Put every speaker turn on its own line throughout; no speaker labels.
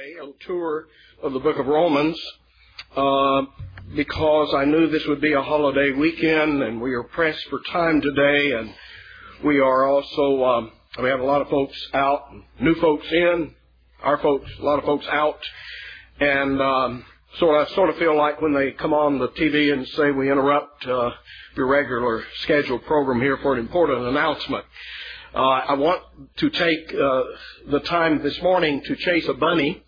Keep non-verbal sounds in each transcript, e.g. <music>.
a tour of the book of Romans uh, because I knew this would be a holiday weekend and we are pressed for time today and we are also, um, we have a lot of folks out, new folks in, our folks, a lot of folks out, and um, so I sort of feel like when they come on the TV and say we interrupt uh, your regular scheduled program here for an important announcement. Uh, I want to take uh, the time this morning to chase a bunny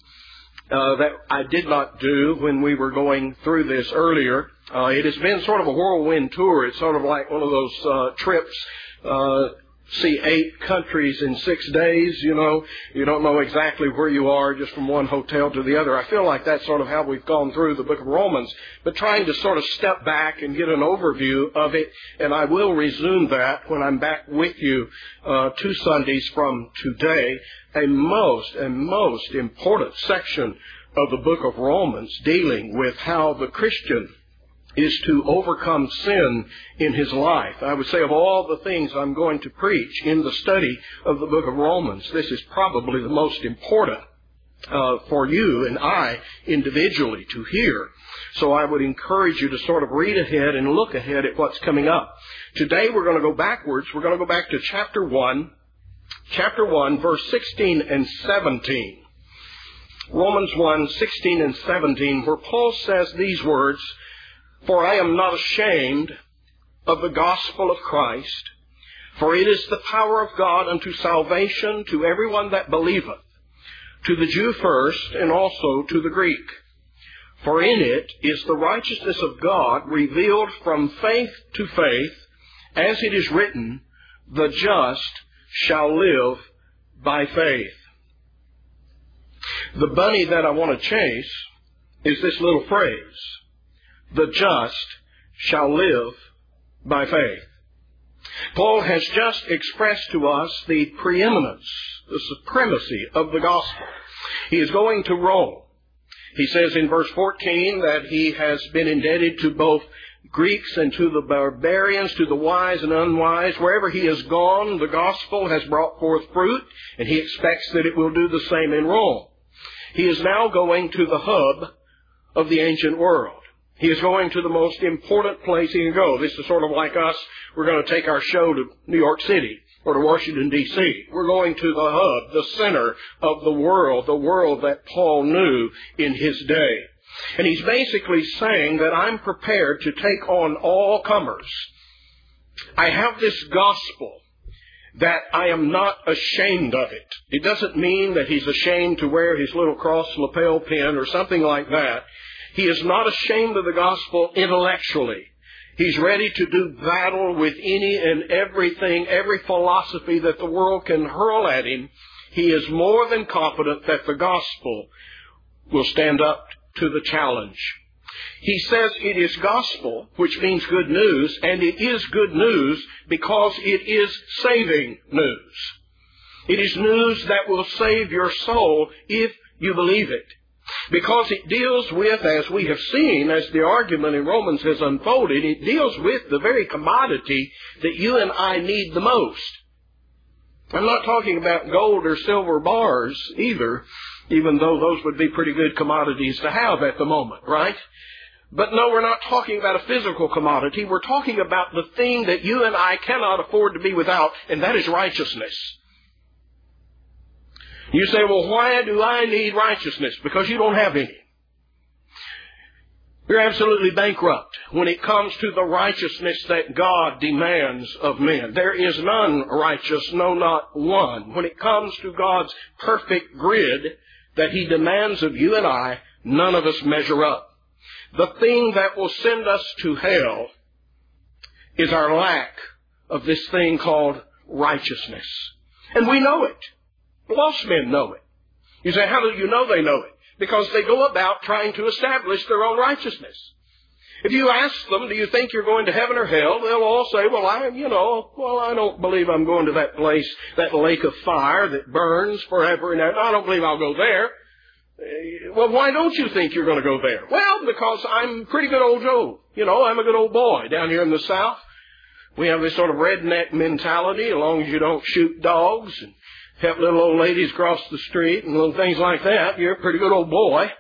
uh, that I did not do when we were going through this earlier. Uh, it has been sort of a whirlwind tour. It's sort of like one of those uh, trips uh, see eight countries in six days, you know. You don't know exactly where you are just from one hotel to the other. I feel like that's sort of how we've gone through the book of Romans, but trying to sort of step back and get an overview of it, and I will resume that when I'm back with you uh, two Sundays from today. A most, a most important section of the book of Romans dealing with how the Christian is to overcome sin in his life. I would say of all the things I'm going to preach in the study of the book of Romans, this is probably the most important uh, for you and I individually to hear. So I would encourage you to sort of read ahead and look ahead at what's coming up. Today we're going to go backwards. We're going to go back to chapter 1, chapter 1, verse 16 and 17. Romans 1, 16 and 17, where Paul says these words, for I am not ashamed of the gospel of Christ, for it is the power of God unto salvation to everyone that believeth, to the Jew first, and also to the Greek. For in it is the righteousness of God revealed from faith to faith, as it is written, the just shall live by faith. The bunny that I want to chase is this little phrase the just shall live by faith. Paul has just expressed to us the preeminence, the supremacy of the gospel. He is going to Rome. He says in verse 14 that he has been indebted to both Greeks and to the barbarians, to the wise and unwise. Wherever he has gone, the gospel has brought forth fruit, and he expects that it will do the same in Rome. He is now going to the hub of the ancient world. He is going to the most important place he can go. This is sort of like us. We're going to take our show to New York City or to Washington D.C. We're going to the hub, the center of the world, the world that Paul knew in his day. And he's basically saying that I'm prepared to take on all comers. I have this gospel that I am not ashamed of it. It doesn't mean that he's ashamed to wear his little cross lapel pin or something like that. He is not ashamed of the gospel intellectually. He's ready to do battle with any and everything, every philosophy that the world can hurl at him. He is more than confident that the gospel will stand up to the challenge. He says it is gospel, which means good news, and it is good news because it is saving news. It is news that will save your soul if you believe it. Because it deals with, as we have seen, as the argument in Romans has unfolded, it deals with the very commodity that you and I need the most. I'm not talking about gold or silver bars either, even though those would be pretty good commodities to have at the moment, right? But no, we're not talking about a physical commodity. We're talking about the thing that you and I cannot afford to be without, and that is righteousness. You say, well, why do I need righteousness? Because you don't have any. You're absolutely bankrupt when it comes to the righteousness that God demands of men. There is none righteous, no, not one. When it comes to God's perfect grid that He demands of you and I, none of us measure up. The thing that will send us to hell is our lack of this thing called righteousness. And we know it. Lost men know it. You say, how do you know they know it? Because they go about trying to establish their own righteousness. If you ask them, do you think you're going to heaven or hell? They'll all say, well, I, you know, well, I don't believe I'm going to that place, that lake of fire that burns forever and ever. I don't believe I'll go there. Eh, well, why don't you think you're going to go there? Well, because I'm pretty good old Joe. You know, I'm a good old boy down here in the South. We have this sort of redneck mentality, as long as you don't shoot dogs and help little old ladies cross the street and little things like that, you're a pretty good old boy.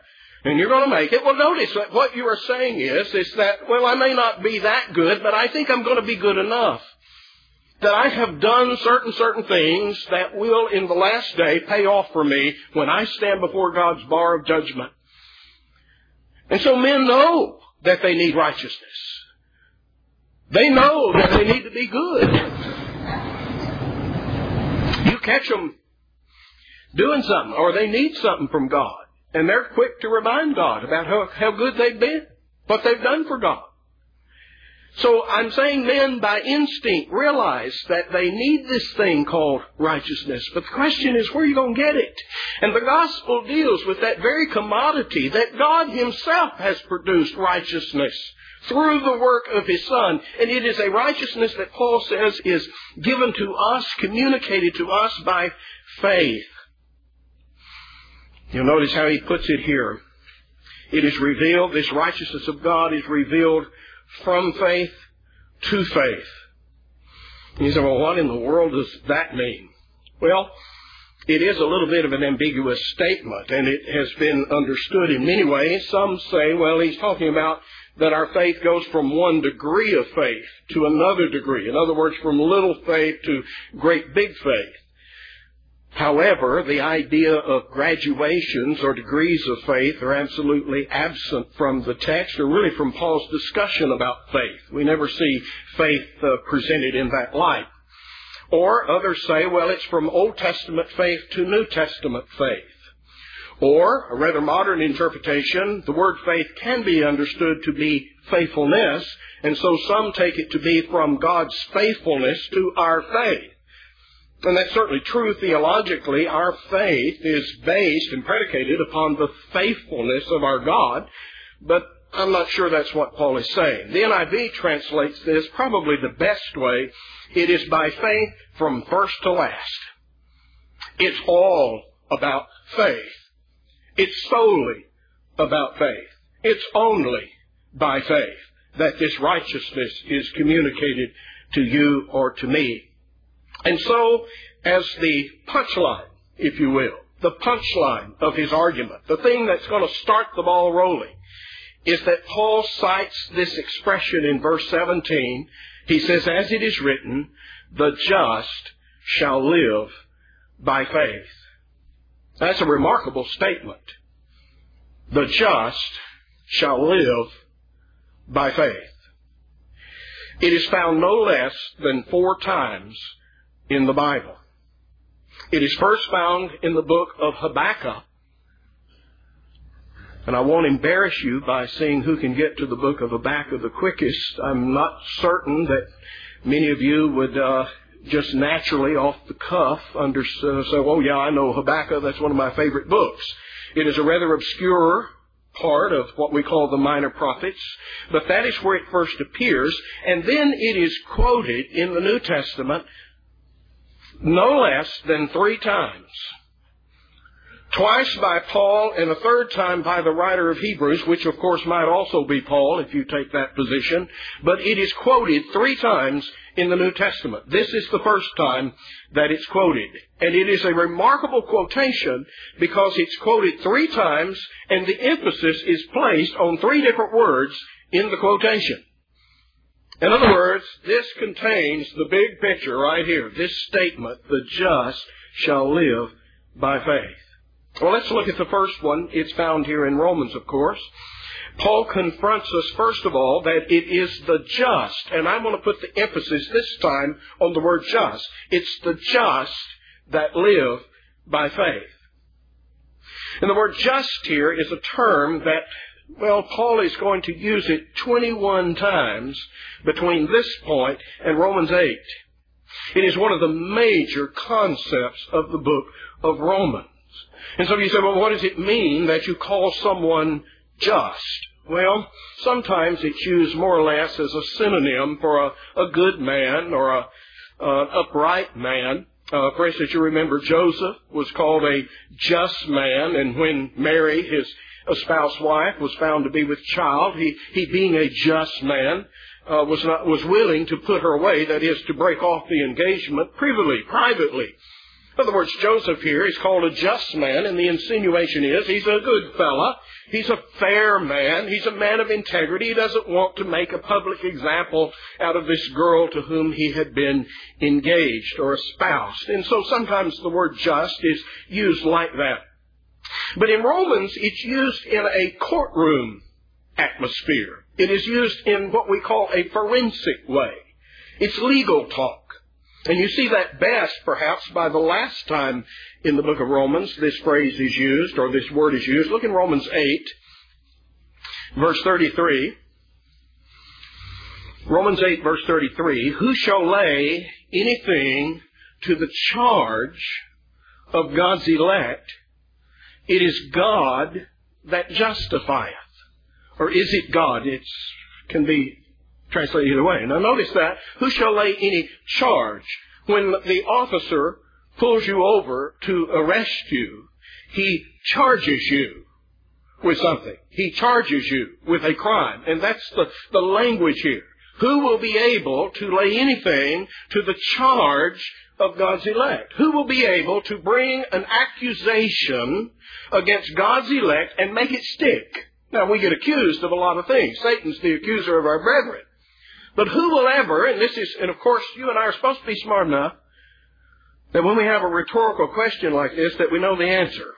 And you're going to make it. Well, notice that what you are saying is, is that, well, I may not be that good, but I think I'm going to be good enough. That I have done certain, certain things that will, in the last day, pay off for me when I stand before God's bar of judgment. And so men know that they need righteousness. They know that they need to be good. Catch them doing something, or they need something from God. And they're quick to remind God about how, how good they've been, what they've done for God. So I'm saying men by instinct realize that they need this thing called righteousness. But the question is, where are you going to get it? And the gospel deals with that very commodity that God himself has produced righteousness through the work of his son. And it is a righteousness that Paul says is given to us, communicated to us by faith. You'll notice how he puts it here. It is revealed, this righteousness of God is revealed from faith to faith. And you say, well, what in the world does that mean? Well, it is a little bit of an ambiguous statement, and it has been understood in many ways. Some say, well, he's talking about that our faith goes from one degree of faith to another degree. In other words, from little faith to great big faith. However, the idea of graduations or degrees of faith are absolutely absent from the text or really from Paul's discussion about faith. We never see faith uh, presented in that light. Or others say, well, it's from Old Testament faith to New Testament faith. Or, a rather modern interpretation, the word faith can be understood to be faithfulness, and so some take it to be from God's faithfulness to our faith. And that's certainly true theologically. Our faith is based and predicated upon the faithfulness of our God, but I'm not sure that's what Paul is saying. The NIV translates this probably the best way. It is by faith from first to last. It's all about faith. It's solely about faith. It's only by faith that this righteousness is communicated to you or to me. And so, as the punchline, if you will, the punchline of his argument, the thing that's going to start the ball rolling, is that Paul cites this expression in verse 17. He says, as it is written, the just shall live by faith. That's a remarkable statement. The just shall live by faith. It is found no less than four times in the Bible. It is first found in the book of Habakkuk. And I won't embarrass you by saying who can get to the book of Habakkuk the quickest. I'm not certain that many of you would uh, just naturally, off the cuff, under, uh, so, say, oh yeah, I know Habakkuk, that's one of my favorite books. It is a rather obscure part of what we call the minor prophets, but that is where it first appears, and then it is quoted in the New Testament no less than three times. Twice by Paul and a third time by the writer of Hebrews, which of course might also be Paul if you take that position, but it is quoted three times in the New Testament. This is the first time that it's quoted. And it is a remarkable quotation because it's quoted three times and the emphasis is placed on three different words in the quotation. In other words, this contains the big picture right here. This statement, the just shall live by faith. Well, let's look at the first one. It's found here in Romans, of course. Paul confronts us, first of all, that it is the just, and I want to put the emphasis this time on the word just. It's the just that live by faith. And the word just here is a term that well, Paul is going to use it 21 times between this point and Romans 8. It is one of the major concepts of the book of Romans. And so you say, well, what does it mean that you call someone just? Well, sometimes it's used more or less as a synonym for a, a good man or a, an upright man. Uh, for instance, you remember Joseph was called a just man, and when Mary, his spouse wife was found to be with child. He, he being a just man, uh, was not, was willing to put her away, that is, to break off the engagement privily, privately. In other words, Joseph here is called a just man, and the insinuation is he's a good fella. He's a fair man. He's a man of integrity. He doesn't want to make a public example out of this girl to whom he had been engaged or espoused. And so sometimes the word just is used like that. But in Romans, it's used in a courtroom atmosphere. It is used in what we call a forensic way. It's legal talk. And you see that best, perhaps, by the last time in the book of Romans this phrase is used, or this word is used. Look in Romans 8, verse 33. Romans 8, verse 33. Who shall lay anything to the charge of God's elect? It is God that justifieth. Or is it God? It can be translate either way. Now notice that. Who shall lay any charge? When the officer pulls you over to arrest you, he charges you with something. He charges you with a crime. And that's the, the language here. Who will be able to lay anything to the charge of God's elect? Who will be able to bring an accusation against God's elect and make it stick? Now we get accused of a lot of things. Satan's the accuser of our brethren. But who will ever, and this is, and of course you and I are supposed to be smart enough that when we have a rhetorical question like this that we know the answer.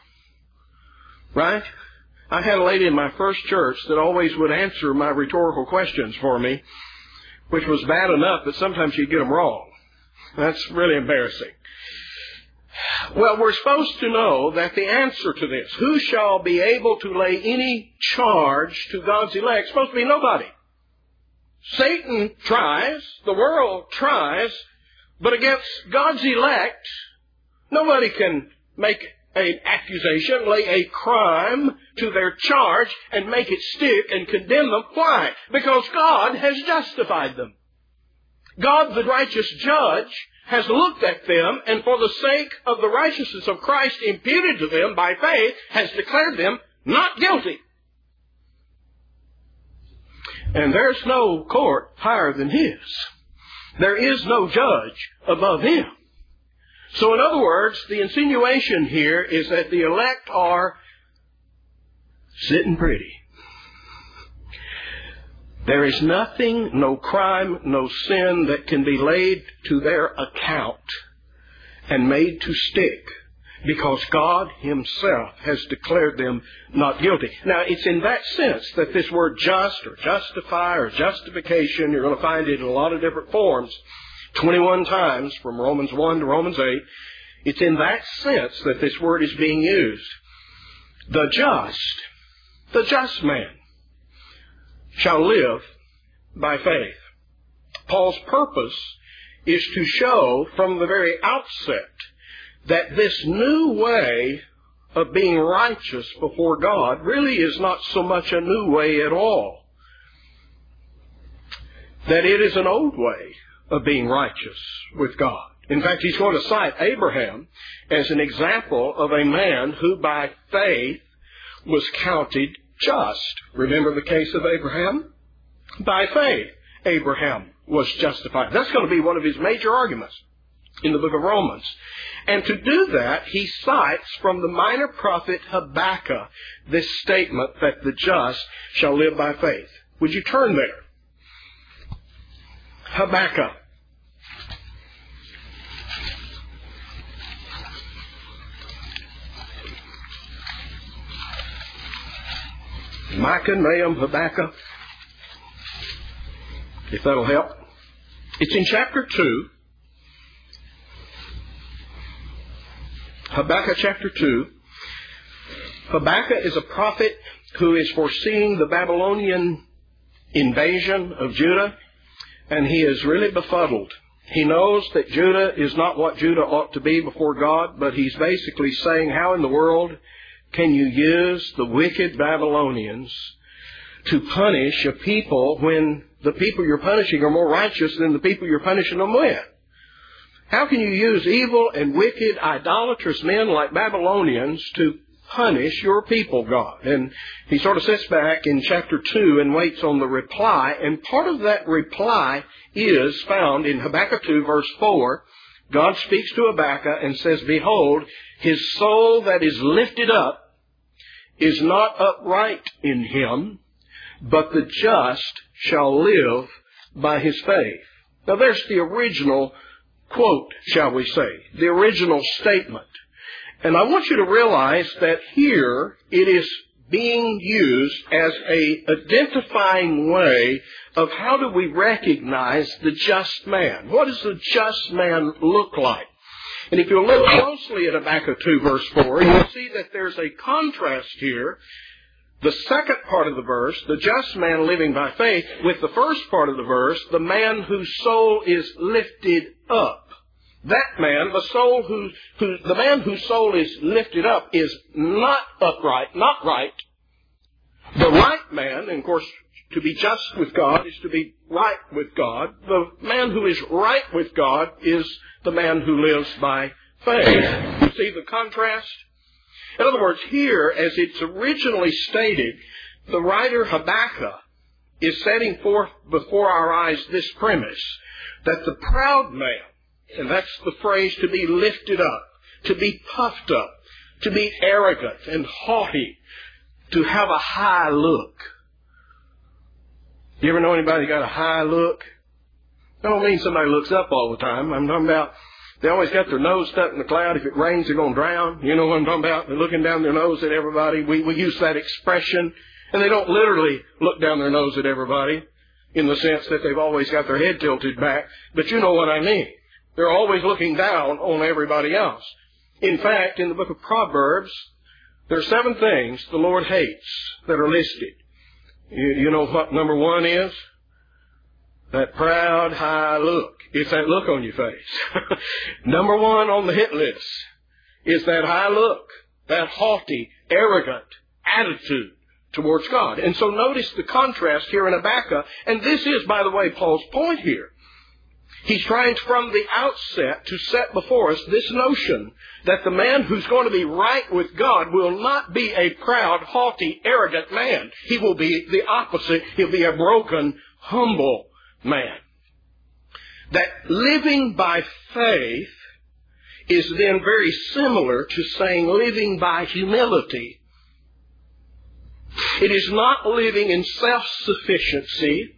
Right? I had a lady in my first church that always would answer my rhetorical questions for me, which was bad enough, but sometimes she'd get them wrong. That's really embarrassing. Well, we're supposed to know that the answer to this, who shall be able to lay any charge to God's elect, supposed to be nobody. Satan tries, the world tries, but against God's elect, nobody can make an accusation, lay a crime to their charge, and make it stick and condemn them. Why? Because God has justified them. God, the righteous judge, has looked at them, and for the sake of the righteousness of Christ imputed to them by faith, has declared them not guilty. And there's no court higher than His. There is no judge above Him. So in other words, the insinuation here is that the elect are sitting pretty. There is nothing, no crime, no sin that can be laid to their account and made to stick because God Himself has declared them not guilty. Now, it's in that sense that this word just or justify or justification, you're going to find it in a lot of different forms, 21 times from Romans 1 to Romans 8. It's in that sense that this word is being used. The just, the just man, shall live by faith. Paul's purpose is to show from the very outset that this new way of being righteous before God really is not so much a new way at all. That it is an old way of being righteous with God. In fact, he's going to cite Abraham as an example of a man who by faith was counted just. Remember the case of Abraham? By faith, Abraham was justified. That's going to be one of his major arguments in the book of Romans. And to do that, he cites from the minor prophet Habakkuk this statement that the just shall live by faith. Would you turn there? Habakkuk. Micah, Nahum, Habakkuk. If that'll help. It's in chapter 2. Habakkuk chapter 2. Habakkuk is a prophet who is foreseeing the Babylonian invasion of Judah, and he is really befuddled. He knows that Judah is not what Judah ought to be before God, but he's basically saying, how in the world can you use the wicked Babylonians to punish a people when the people you're punishing are more righteous than the people you're punishing them with? How can you use evil and wicked, idolatrous men like Babylonians to punish your people, God? And he sort of sits back in chapter 2 and waits on the reply. And part of that reply is found in Habakkuk 2 verse 4, God speaks to Habakkuk and says, Behold, his soul that is lifted up is not upright in him, but the just shall live by his faith. Now there's the original quote, shall we say, the original statement. And I want you to realize that here it is being used as a identifying way of how do we recognize the just man? What does the just man look like? And if you look closely at Habakkuk 2 verse 4, you'll see that there's a contrast here. The second part of the verse, the just man living by faith, with the first part of the verse, the man whose soul is lifted up. That man, the soul who, who, the man whose soul is lifted up is not upright, not right. The right man, and of course, to be just with God is to be right with God. The man who is right with God is the man who lives by faith. You see the contrast? In other words, here, as it's originally stated, the writer Habakkuk is setting forth before our eyes this premise that the proud man, and that's the phrase to be lifted up, to be puffed up, to be arrogant and haughty, to have a high look. You ever know anybody got a high look? I don't mean somebody looks up all the time. I'm talking about they always got their nose stuck in the cloud. If it rains, they're going to drown. You know what I'm talking about? They're looking down their nose at everybody. We, we use that expression. And they don't literally look down their nose at everybody in the sense that they've always got their head tilted back. But you know what I mean. They're always looking down on everybody else. In fact, in the book of Proverbs, there are seven things the Lord hates that are listed. You, you know what number one is? That proud, high look. It's that look on your face. <laughs> number one on the hit list is that high look, that haughty, arrogant attitude towards God. And so notice the contrast here in Habakkuk, and this is, by the way, Paul's point here. He's trying from the outset to set before us this notion that the man who's going to be right with God will not be a proud, haughty, arrogant man. He will be the opposite. He'll be a broken, humble man. That living by faith is then very similar to saying living by humility. It is not living in self-sufficiency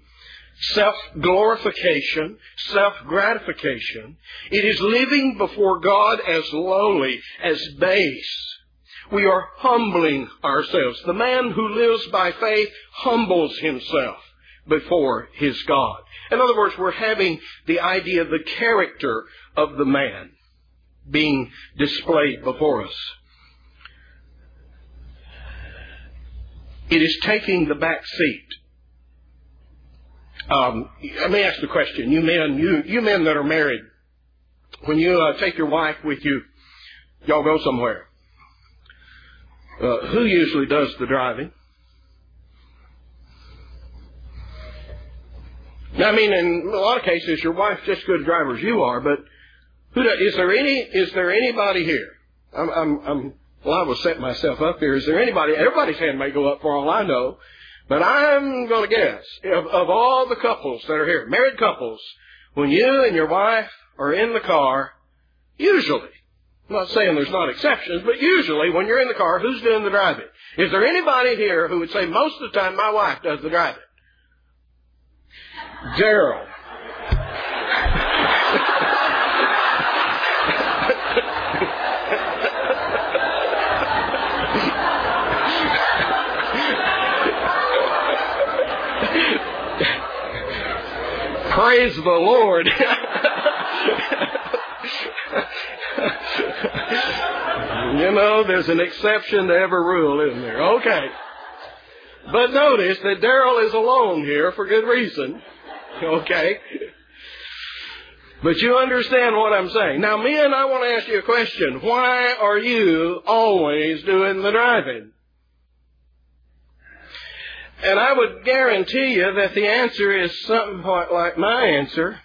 self-glorification, self-gratification. It is living before God as lowly, as base. We are humbling ourselves. The man who lives by faith humbles himself before his God. In other words, we're having the idea of the character of the man being displayed before us. It is taking the back seat um, let me ask the question: You men, you you men that are married, when you uh, take your wife with you, y'all go somewhere. Uh, who usually does the driving? Now, I mean, in a lot of cases, your wife's just as good a driver as you are. But who is there any? Is there anybody here? I'm, I'm, I'm well, I will set myself up here. Is there anybody? Everybody's hand may go up for all I know. But I'm going to guess, of, of all the couples that are here, married couples, when you and your wife are in the car, usually, I'm not saying there's not exceptions, but usually when you're in the car, who's doing the driving? Is there anybody here who would say most of the time my wife does the driving? Daryl. Praise the Lord. you know, there's an exception to every rule, isn't there? Okay. But notice that Daryl is alone here for good reason. Okay. But you understand what I'm saying. Now, men, I want to ask you a question. Why are you always doing the driving? And I would guarantee you that the answer is somewhat like my answer,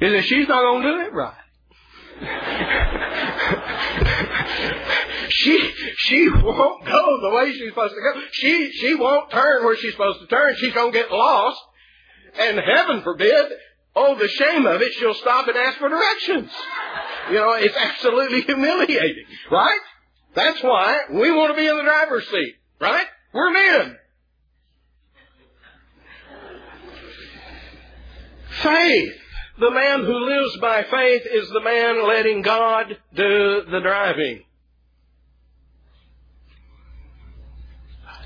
is that she's not going to do it right. <laughs> she she won't go the way she's supposed to go. She she won't turn where she's supposed to turn. She's going to get lost. And heaven forbid, oh, the shame of it, she'll stop and ask for directions. You know, it's absolutely humiliating, right? That's why we want to be in the driver's seat, right? We're men. Faith. The man who lives by faith is the man letting God do the driving.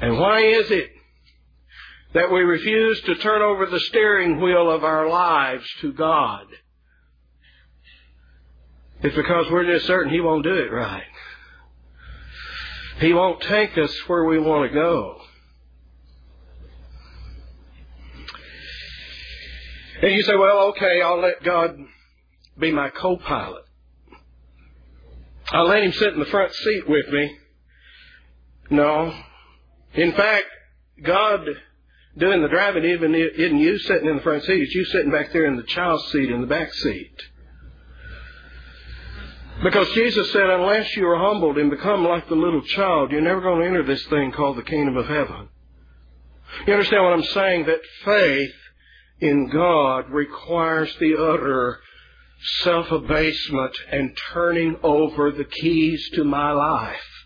And why is it that we refuse to turn over the steering wheel of our lives to God? It's because we're just certain He won't do it right. He won't take us where we want to go. And you say, well, okay, I'll let God be my co-pilot. I'll let Him sit in the front seat with me. No. In fact, God doing the driving even isn't you sitting in the front seat, it's you sitting back there in the child's seat in the back seat. Because Jesus said, unless you are humbled and become like the little child, you're never going to enter this thing called the kingdom of heaven. You understand what I'm saying? That faith in God requires the utter self abasement and turning over the keys to my life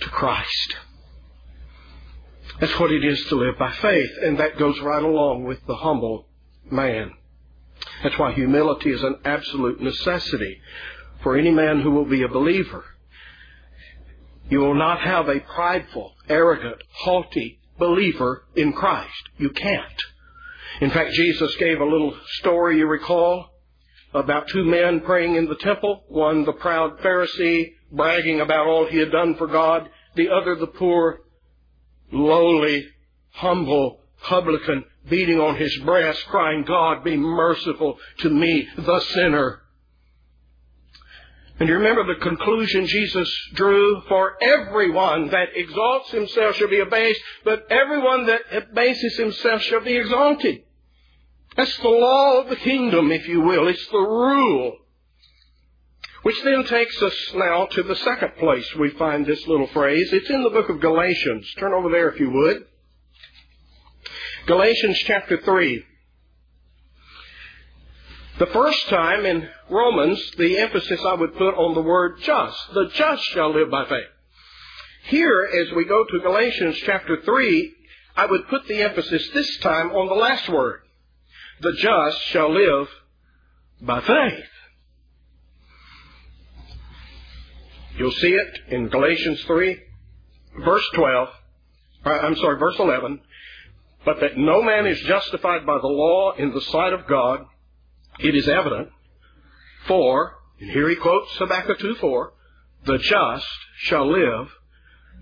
to Christ. That's what it is to live by faith, and that goes right along with the humble man. That's why humility is an absolute necessity for any man who will be a believer. You will not have a prideful, arrogant, haughty believer in Christ. You can't. In fact, Jesus gave a little story, you recall, about two men praying in the temple. One, the proud Pharisee, bragging about all he had done for God. The other, the poor, lowly, humble publican, beating on his breast, crying, God, be merciful to me, the sinner. And you remember the conclusion Jesus drew? For everyone that exalts himself shall be abased, but everyone that abases himself shall be exalted. That's the law of the kingdom, if you will. It's the rule. Which then takes us now to the second place we find this little phrase. It's in the book of Galatians. Turn over there if you would. Galatians chapter 3. The first time in Romans, the emphasis I would put on the word just. The just shall live by faith. Here, as we go to Galatians chapter 3, I would put the emphasis this time on the last word. The just shall live by faith. You'll see it in Galatians 3, verse 12. Uh, I'm sorry, verse 11. But that no man is justified by the law in the sight of God it is evident, for, and here he quotes Habakkuk 2 4, the just shall live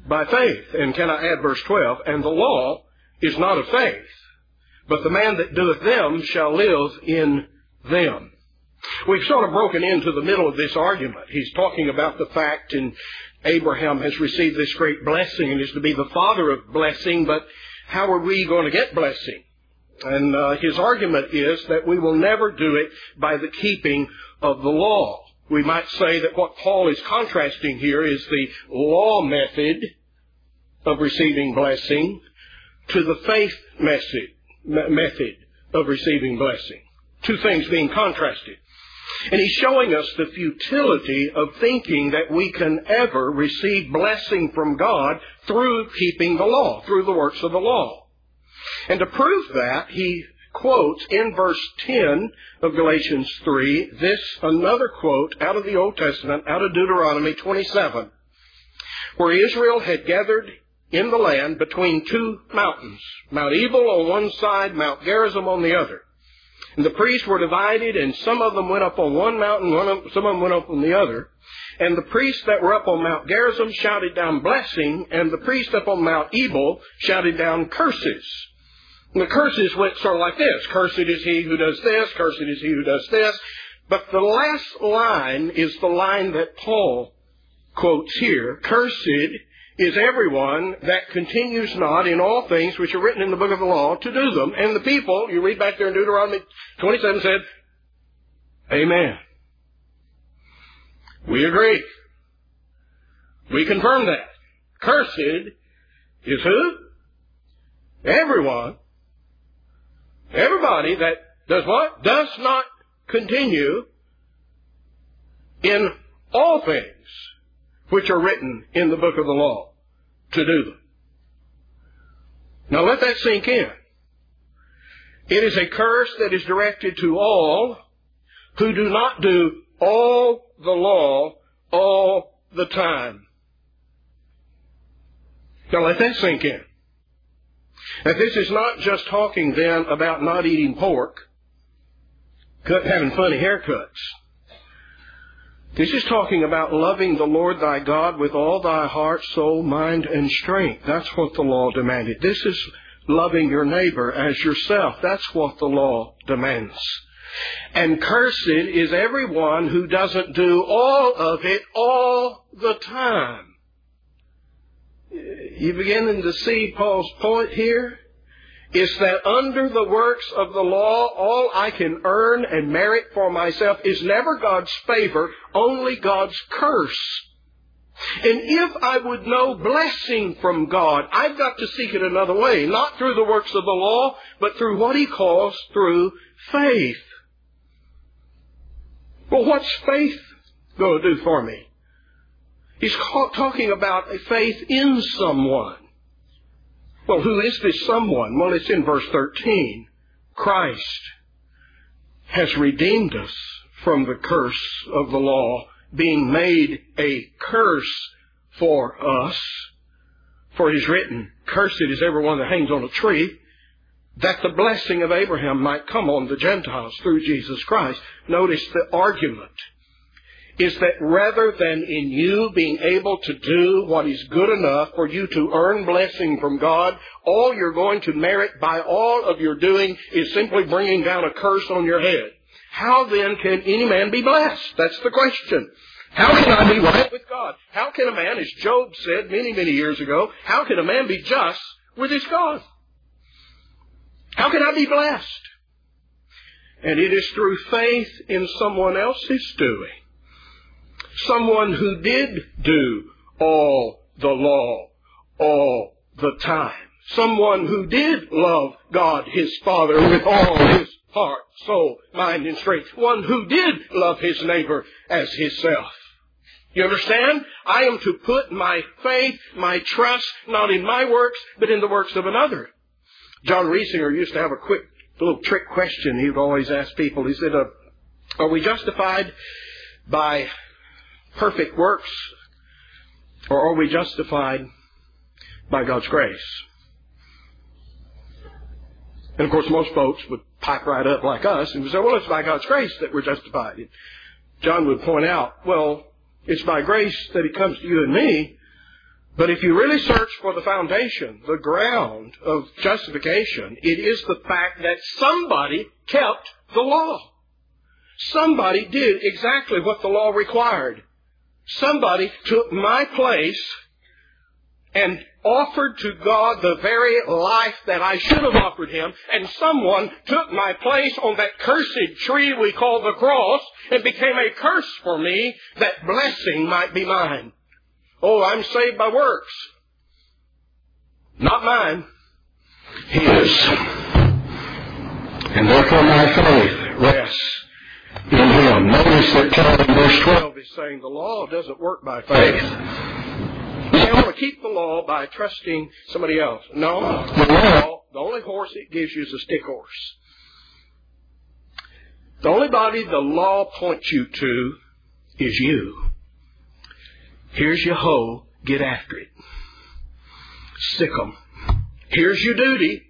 by faith. And can I add verse 12? And the law is not of faith, but the man that doeth them shall live in them. We've sort of broken into the middle of this argument. He's talking about the fact and Abraham has received this great blessing and is to be the father of blessing, but how are we going to get blessing? And uh, his argument is that we will never do it by the keeping of the law. We might say that what Paul is contrasting here is the law method of receiving blessing to the faith method, method of receiving blessing. Two things being contrasted. And he's showing us the futility of thinking that we can ever receive blessing from God through keeping the law, through the works of the law. And to prove that, he quotes in verse 10 of Galatians 3 this another quote out of the Old Testament, out of Deuteronomy 27, where Israel had gathered in the land between two mountains, Mount Ebal on one side, Mount Gerizim on the other. And the priests were divided, and some of them went up on one mountain, one of, some of them went up on the other. And the priests that were up on Mount Gerizim shouted down blessing, and the priests up on Mount Ebal shouted down curses. And the curses went sort of like this. Cursed is he who does this, cursed is he who does this. But the last line is the line that Paul quotes here. Cursed is everyone that continues not in all things which are written in the book of the law to do them. And the people, you read back there in Deuteronomy 27 said, Amen. We agree. We confirm that. Cursed is who? Everyone Everybody that does what? Does not continue in all things which are written in the book of the law to do them. Now let that sink in. It is a curse that is directed to all who do not do all the law all the time. Now let that sink in. That this is not just talking then about not eating pork, having funny haircuts. This is talking about loving the Lord thy God with all thy heart, soul, mind, and strength. That's what the law demanded. This is loving your neighbor as yourself. That's what the law demands. And cursed is everyone who doesn't do all of it all the time. You beginning to see Paul's point here? Is that under the works of the law, all I can earn and merit for myself is never God's favor, only God's curse. And if I would know blessing from God, I've got to seek it another way, not through the works of the law, but through what he calls through faith. Well, what's faith going to do for me? He's talking about a faith in someone. Well, who is this someone? Well, it's in verse 13. Christ has redeemed us from the curse of the law, being made a curse for us. For it is written, Cursed is everyone that hangs on a tree, that the blessing of Abraham might come on the Gentiles through Jesus Christ. Notice the argument is that rather than in you being able to do what is good enough for you to earn blessing from God, all you're going to merit by all of your doing is simply bringing down a curse on your head. How then can any man be blessed? That's the question. How can I be right with God? How can a man, as Job said many, many years ago, how can a man be just with his God? How can I be blessed? And it is through faith in someone else's doing. Someone who did do all the law all the time. Someone who did love God his Father with all his heart, soul, mind, and strength. One who did love his neighbor as himself. You understand? I am to put my faith, my trust, not in my works, but in the works of another. John Reisinger used to have a quick little trick question he would always ask people. He said, uh, are we justified by perfect works or are we justified by God's grace? And of course most folks would pipe right up like us and say, well, it's by God's grace that we're justified. And John would point out, well, it's by grace that He comes to you and me, but if you really search for the foundation, the ground of justification, it is the fact that somebody kept the law. Somebody did exactly what the law required. Somebody took my place and offered to God the very life that I should have offered Him, and someone took my place on that cursed tree we call the cross and became a curse for me that blessing might be mine. Oh, I'm saved by works. Not mine. His. And therefore my faith rests in Him. Notice that Paul in verse 12 is saying the law doesn't work by faith. I want to keep the law by trusting somebody else. No. The law, the only horse it gives you is a stick horse. The only body the law points you to is you. Here's your hoe. Get after it. Stick 'em. Here's your duty.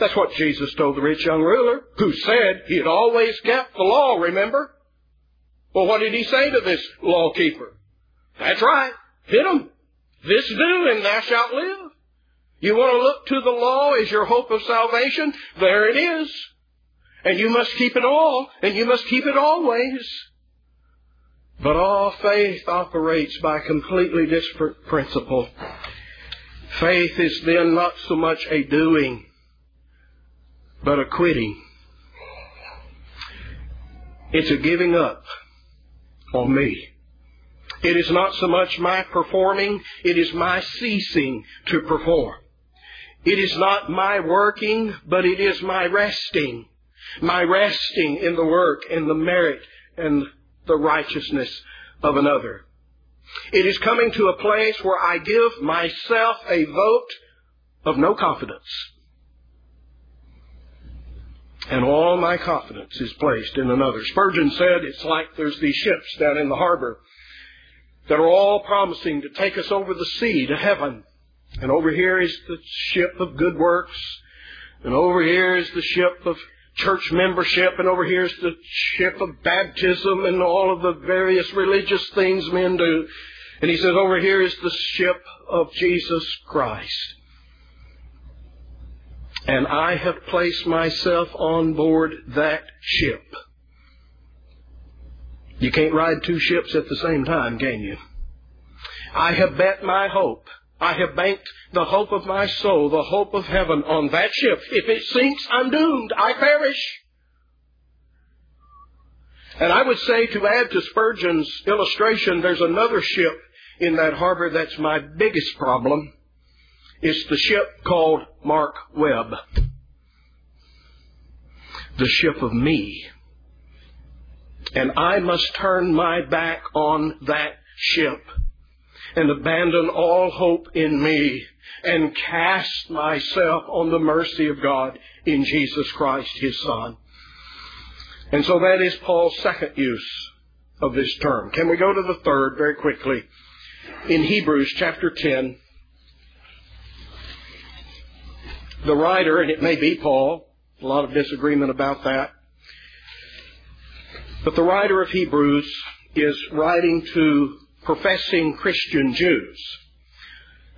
That's what Jesus told the rich young ruler, who said he had always kept the law, remember? Well, what did he say to this lawkeeper? That's right. Hit him. This do, and thou shalt live. You want to look to the law as your hope of salvation? There it is. And you must keep it all, and you must keep it always. But all faith operates by completely different principle. Faith is then not so much a doing, but a quitting. It's a giving up on me. It is not so much my performing, it is my ceasing to perform. It is not my working, but it is my resting. my resting in the work and the merit and the righteousness of another. It is coming to a place where I give myself a vote of no confidence. And all my confidence is placed in another. Spurgeon said it's like there's these ships down in the harbor that are all promising to take us over the sea to heaven. And over here is the ship of good works. And over here is the ship of church membership. And over here is the ship of baptism and all of the various religious things men do. And he says over here is the ship of Jesus Christ. And I have placed myself on board that ship. You can't ride two ships at the same time, can you? I have bet my hope. I have banked the hope of my soul, the hope of heaven on that ship. If it sinks, I'm doomed. I perish. And I would say to add to Spurgeon's illustration, there's another ship in that harbor that's my biggest problem. It's the ship called Mark Webb. The ship of me. And I must turn my back on that ship and abandon all hope in me and cast myself on the mercy of God in Jesus Christ, His Son. And so that is Paul's second use of this term. Can we go to the third very quickly? In Hebrews chapter 10, the writer, and it may be Paul, a lot of disagreement about that, but the writer of Hebrews is writing to professing Christian Jews.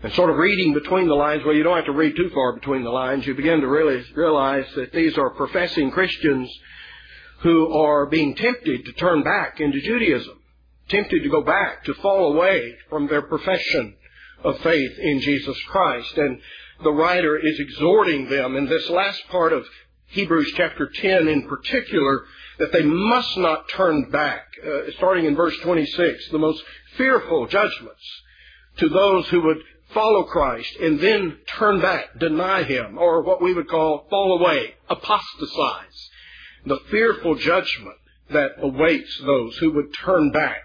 And sort of reading between the lines, well, you don't have to read too far between the lines. You begin to really realize that these are professing Christians who are being tempted to turn back into Judaism, tempted to go back, to fall away from their profession of faith in Jesus Christ. And the writer is exhorting them in this last part of Hebrews chapter 10 in particular that they must not turn back. Uh, starting in verse 26, the most fearful judgments to those who would follow Christ and then turn back, deny Him, or what we would call fall away, apostatize. The fearful judgment that awaits those who would turn back.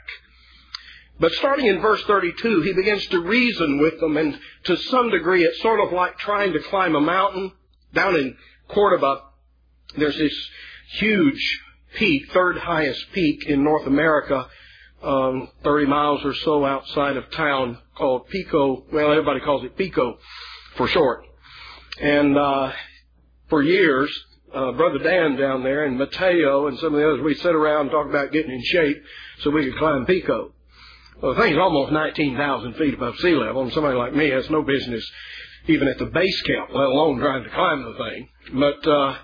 But starting in verse 32, he begins to reason with them, and to some degree, it's sort of like trying to climb a mountain. Down in Cordoba, there's this huge peak, third highest peak in North America, um, 30 miles or so outside of town called Pico. Well, everybody calls it Pico for short. And uh, for years, uh, Brother Dan down there and Mateo and some of the others, we sit around and talk about getting in shape so we could climb Pico. Well, the thing's almost 19,000 feet above sea level, and somebody like me has no business even at the base camp, let alone trying to climb the thing. But uh,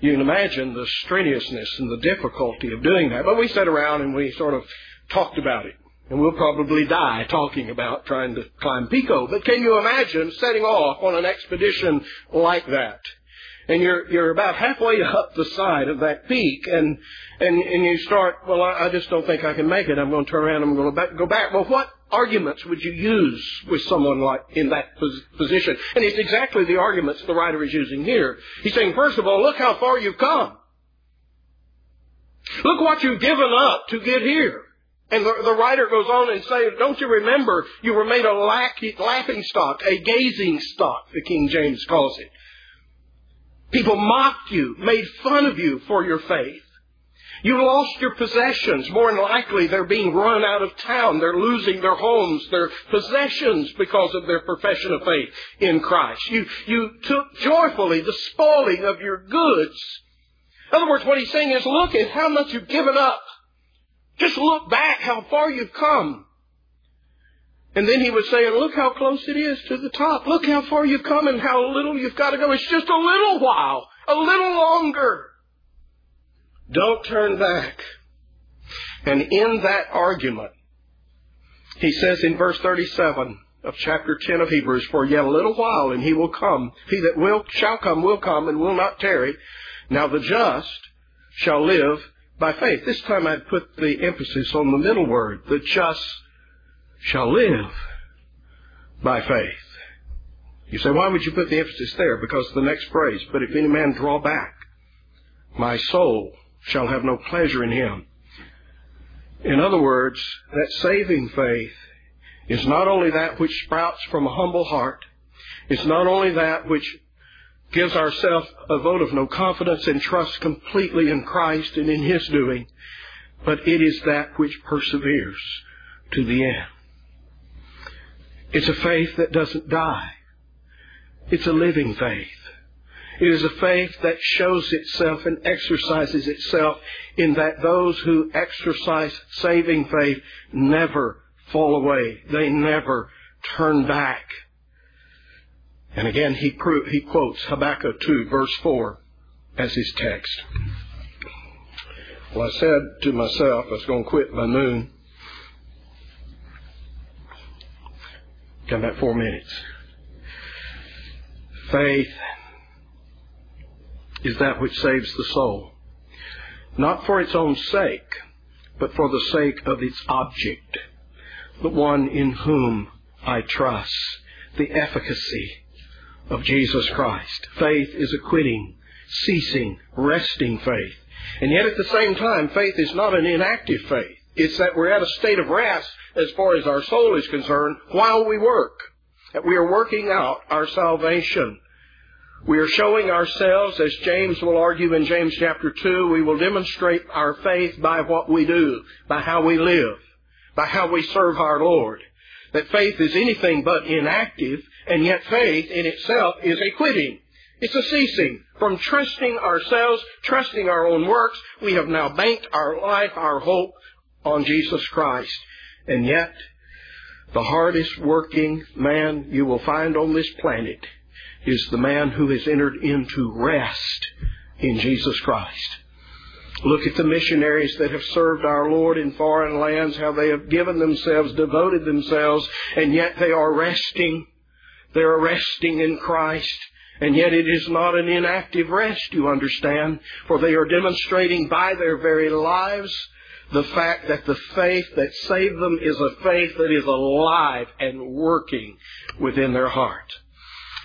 you can imagine the strenuousness and the difficulty of doing that. But we sat around and we sort of talked about it. And we'll probably die talking about trying to climb Pico. But can you imagine setting off on an expedition like that? And you're, you're about halfway up the side of that peak and, and, and you start, well, I, I just don't think I can make it. I'm going to turn around. I'm going to go back. Well, what arguments would you use with someone like in that position? And it's exactly the arguments the writer is using here. He's saying, first of all, look how far you've come. Look what you've given up to get here. And the, the writer goes on and says, don't you remember you were made a laughing stock, a gazing stock, the King James calls it. People mocked you, made fun of you for your faith. You lost your possessions. More than likely, they're being run out of town. They're losing their homes, their possessions because of their profession of faith in Christ. You, you took joyfully the spoiling of your goods. In other words, what he's saying is, look at how much you've given up just look back how far you've come. And then he would say, and look how close it is to the top. Look how far you've come and how little you've got to go. It's just a little while, a little longer. Don't turn back. And in that argument, he says in verse 37 of chapter 10 of Hebrews, For yet a little while and he will come. He that will, shall come will come and will not tarry. Now the just shall live by faith. This time I'd put the emphasis on the middle word. The just shall live by faith. You say, why would you put the emphasis there? Because the next phrase, but if any man draw back, My soul shall have no pleasure in him. In other words, that saving faith is not only that which sprouts from a humble heart, it's not only that which gives ourselves a vote of no confidence and trust completely in Christ and in His doing, but it is that which perseveres to the end. It's a faith that doesn't die. It's a living faith. It is a faith that shows itself and exercises itself in that those who exercise saving faith never fall away. They never turn back. And again, he, he quotes Habakkuk 2, verse 4, as his text. Well, I said to myself I was going to quit by noon. Got about four minutes. Faith is that which saves the soul. Not for its own sake, but for the sake of its object. The one in whom I trust. The efficacy of Jesus Christ. Faith is a quitting, ceasing, resting faith. And yet at the same time, faith is not an inactive faith. It's that we're at a state of rest as far as our soul is concerned while we work. That we are working out our salvation. We are showing ourselves, as James will argue in James chapter 2, we will demonstrate our faith by what we do, by how we live, by how we serve our Lord. That faith is anything but inactive, and yet faith in itself is a quitting. It's a ceasing from trusting ourselves, trusting our own works. We have now banked our life, our hope on Jesus Christ. And yet, the hardest working man you will find on this planet is the man who has entered into rest in Jesus Christ. Look at the missionaries that have served our Lord in foreign lands, how they have given themselves, devoted themselves, and yet they are resting. They're resting in Christ. And yet it is not an inactive rest, you understand, for they are demonstrating by their very lives the fact that the faith that saved them is a faith that is alive and working within their heart.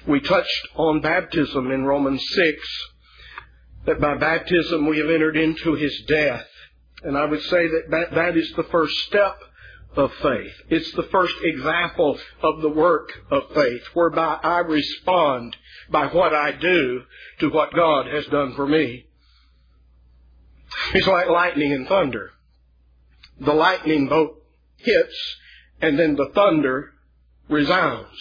We touched on baptism in Romans 6, that by baptism we have entered into his death. And I would say that that is the first step of faith. It's the first example of the work of faith, whereby I respond by what I do to what God has done for me. It's like lightning and thunder. The lightning bolt hits, and then the thunder resounds.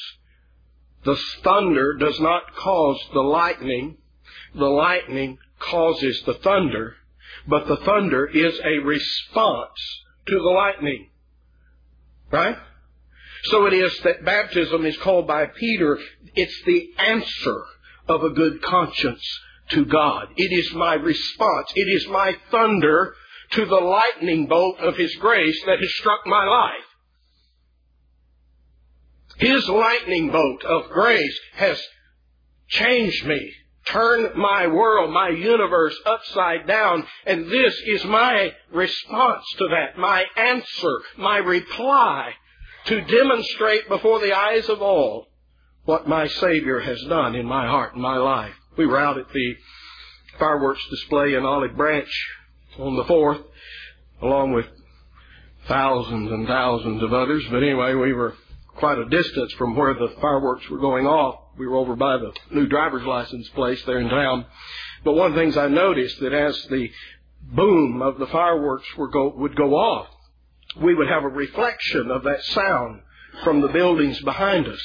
The thunder does not cause the lightning. The lightning causes the thunder, but the thunder is a response to the lightning. Right? So it is that baptism is called by Peter, it's the answer of a good conscience to God. It is my response. It is my thunder to the lightning bolt of His grace that has struck my life. His lightning bolt of grace has changed me, turned my world, my universe upside down, and this is my response to that, my answer, my reply to demonstrate before the eyes of all what my Savior has done in my heart and my life. We were out at the fireworks display in Olive Branch on the 4th, along with thousands and thousands of others. But anyway, we were quite a distance from where the fireworks were going off. We were over by the new driver's license place there in town. But one of the things I noticed that as the boom of the fireworks go, would go off, we would have a reflection of that sound from the buildings behind us.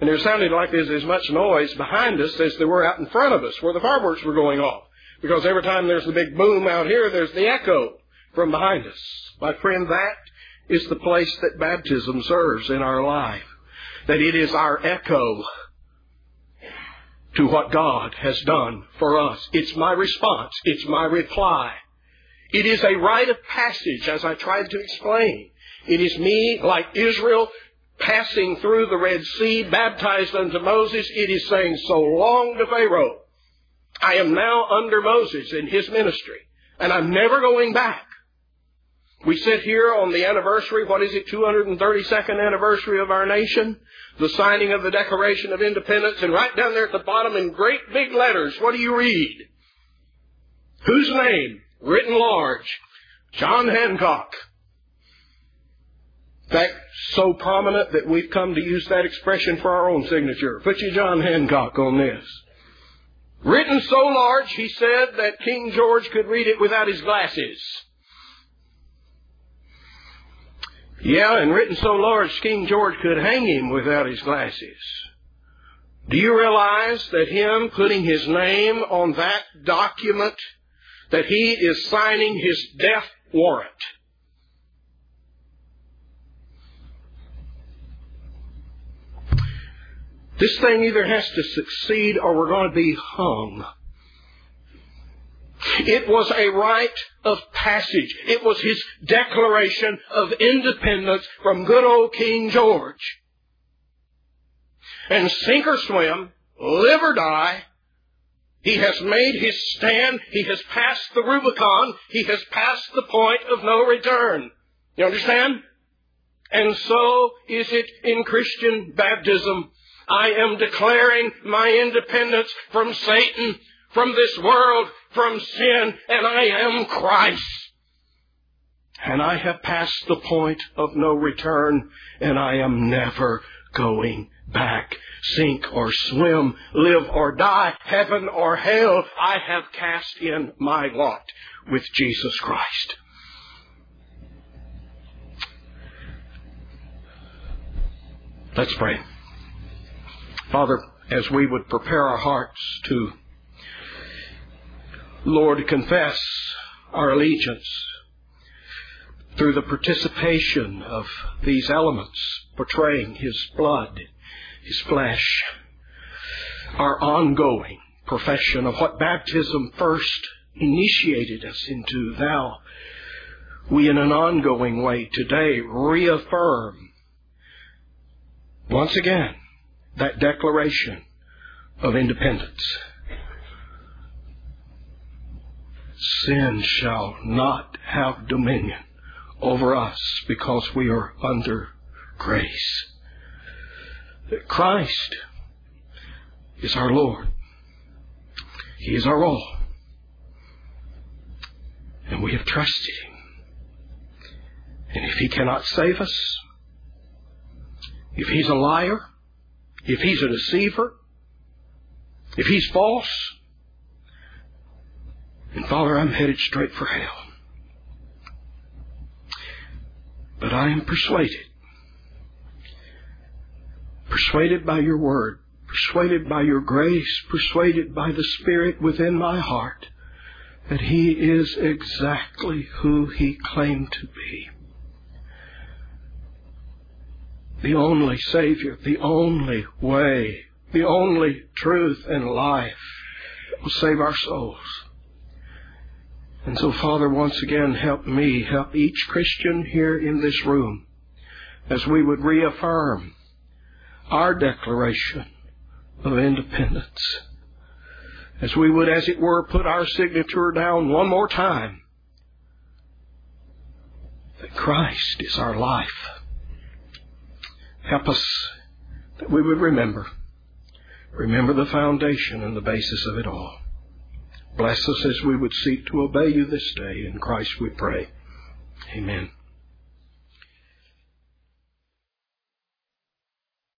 And it sounded like there's as much noise behind us as there were out in front of us where the fireworks were going off. Because every time there's the big boom out here, there's the echo from behind us. My friend, that is the place that baptism serves in our life. That it is our echo to what God has done for us. It's my response. It's my reply. It is a rite of passage, as I tried to explain. It is me, like Israel, passing through the Red Sea, baptized unto Moses. It is saying so long to Pharaoh. I am now under Moses in his ministry, and I'm never going back. We sit here on the anniversary, what is it, 232nd anniversary of our nation? The signing of the Declaration of Independence, and right down there at the bottom in great big letters, what do you read? Whose name? Written large. John Hancock. In fact, so prominent that we've come to use that expression for our own signature. Put your John Hancock on this. Written so large, he said, that King George could read it without his glasses. Yeah, and written so large, King George could hang him without his glasses. Do you realize that him putting his name on that document, that he is signing his death warrant? This thing either has to succeed or we're going to be hung. It was a rite of passage. It was his declaration of independence from good old King George. And sink or swim, live or die, he has made his stand. He has passed the Rubicon. He has passed the point of no return. You understand? And so is it in Christian baptism. I am declaring my independence from Satan, from this world, from sin, and I am Christ. And I have passed the point of no return, and I am never going back. Sink or swim, live or die, heaven or hell, I have cast in my lot with Jesus Christ. Let's pray. Father, as we would prepare our hearts to, Lord, confess our allegiance through the participation of these elements portraying His blood, His flesh, our ongoing profession of what baptism first initiated us into, thou, we in an ongoing way today reaffirm once again that declaration of independence. Sin shall not have dominion over us because we are under grace. Christ is our Lord. He is our all. And we have trusted Him. And if He cannot save us, if He's a liar, if he's a deceiver, if he's false, and Father, I'm headed straight for hell. But I am persuaded, persuaded by your word, persuaded by your grace, persuaded by the Spirit within my heart, that he is exactly who he claimed to be the only Savior, the only way, the only truth and life will save our souls. And so, Father, once again, help me, help each Christian here in this room as we would reaffirm our declaration of independence. As we would, as it were, put our signature down one more time that Christ is our life Help us that we would remember. Remember the foundation and the basis of it all. Bless us as we would seek to obey you this day. In Christ we pray. Amen.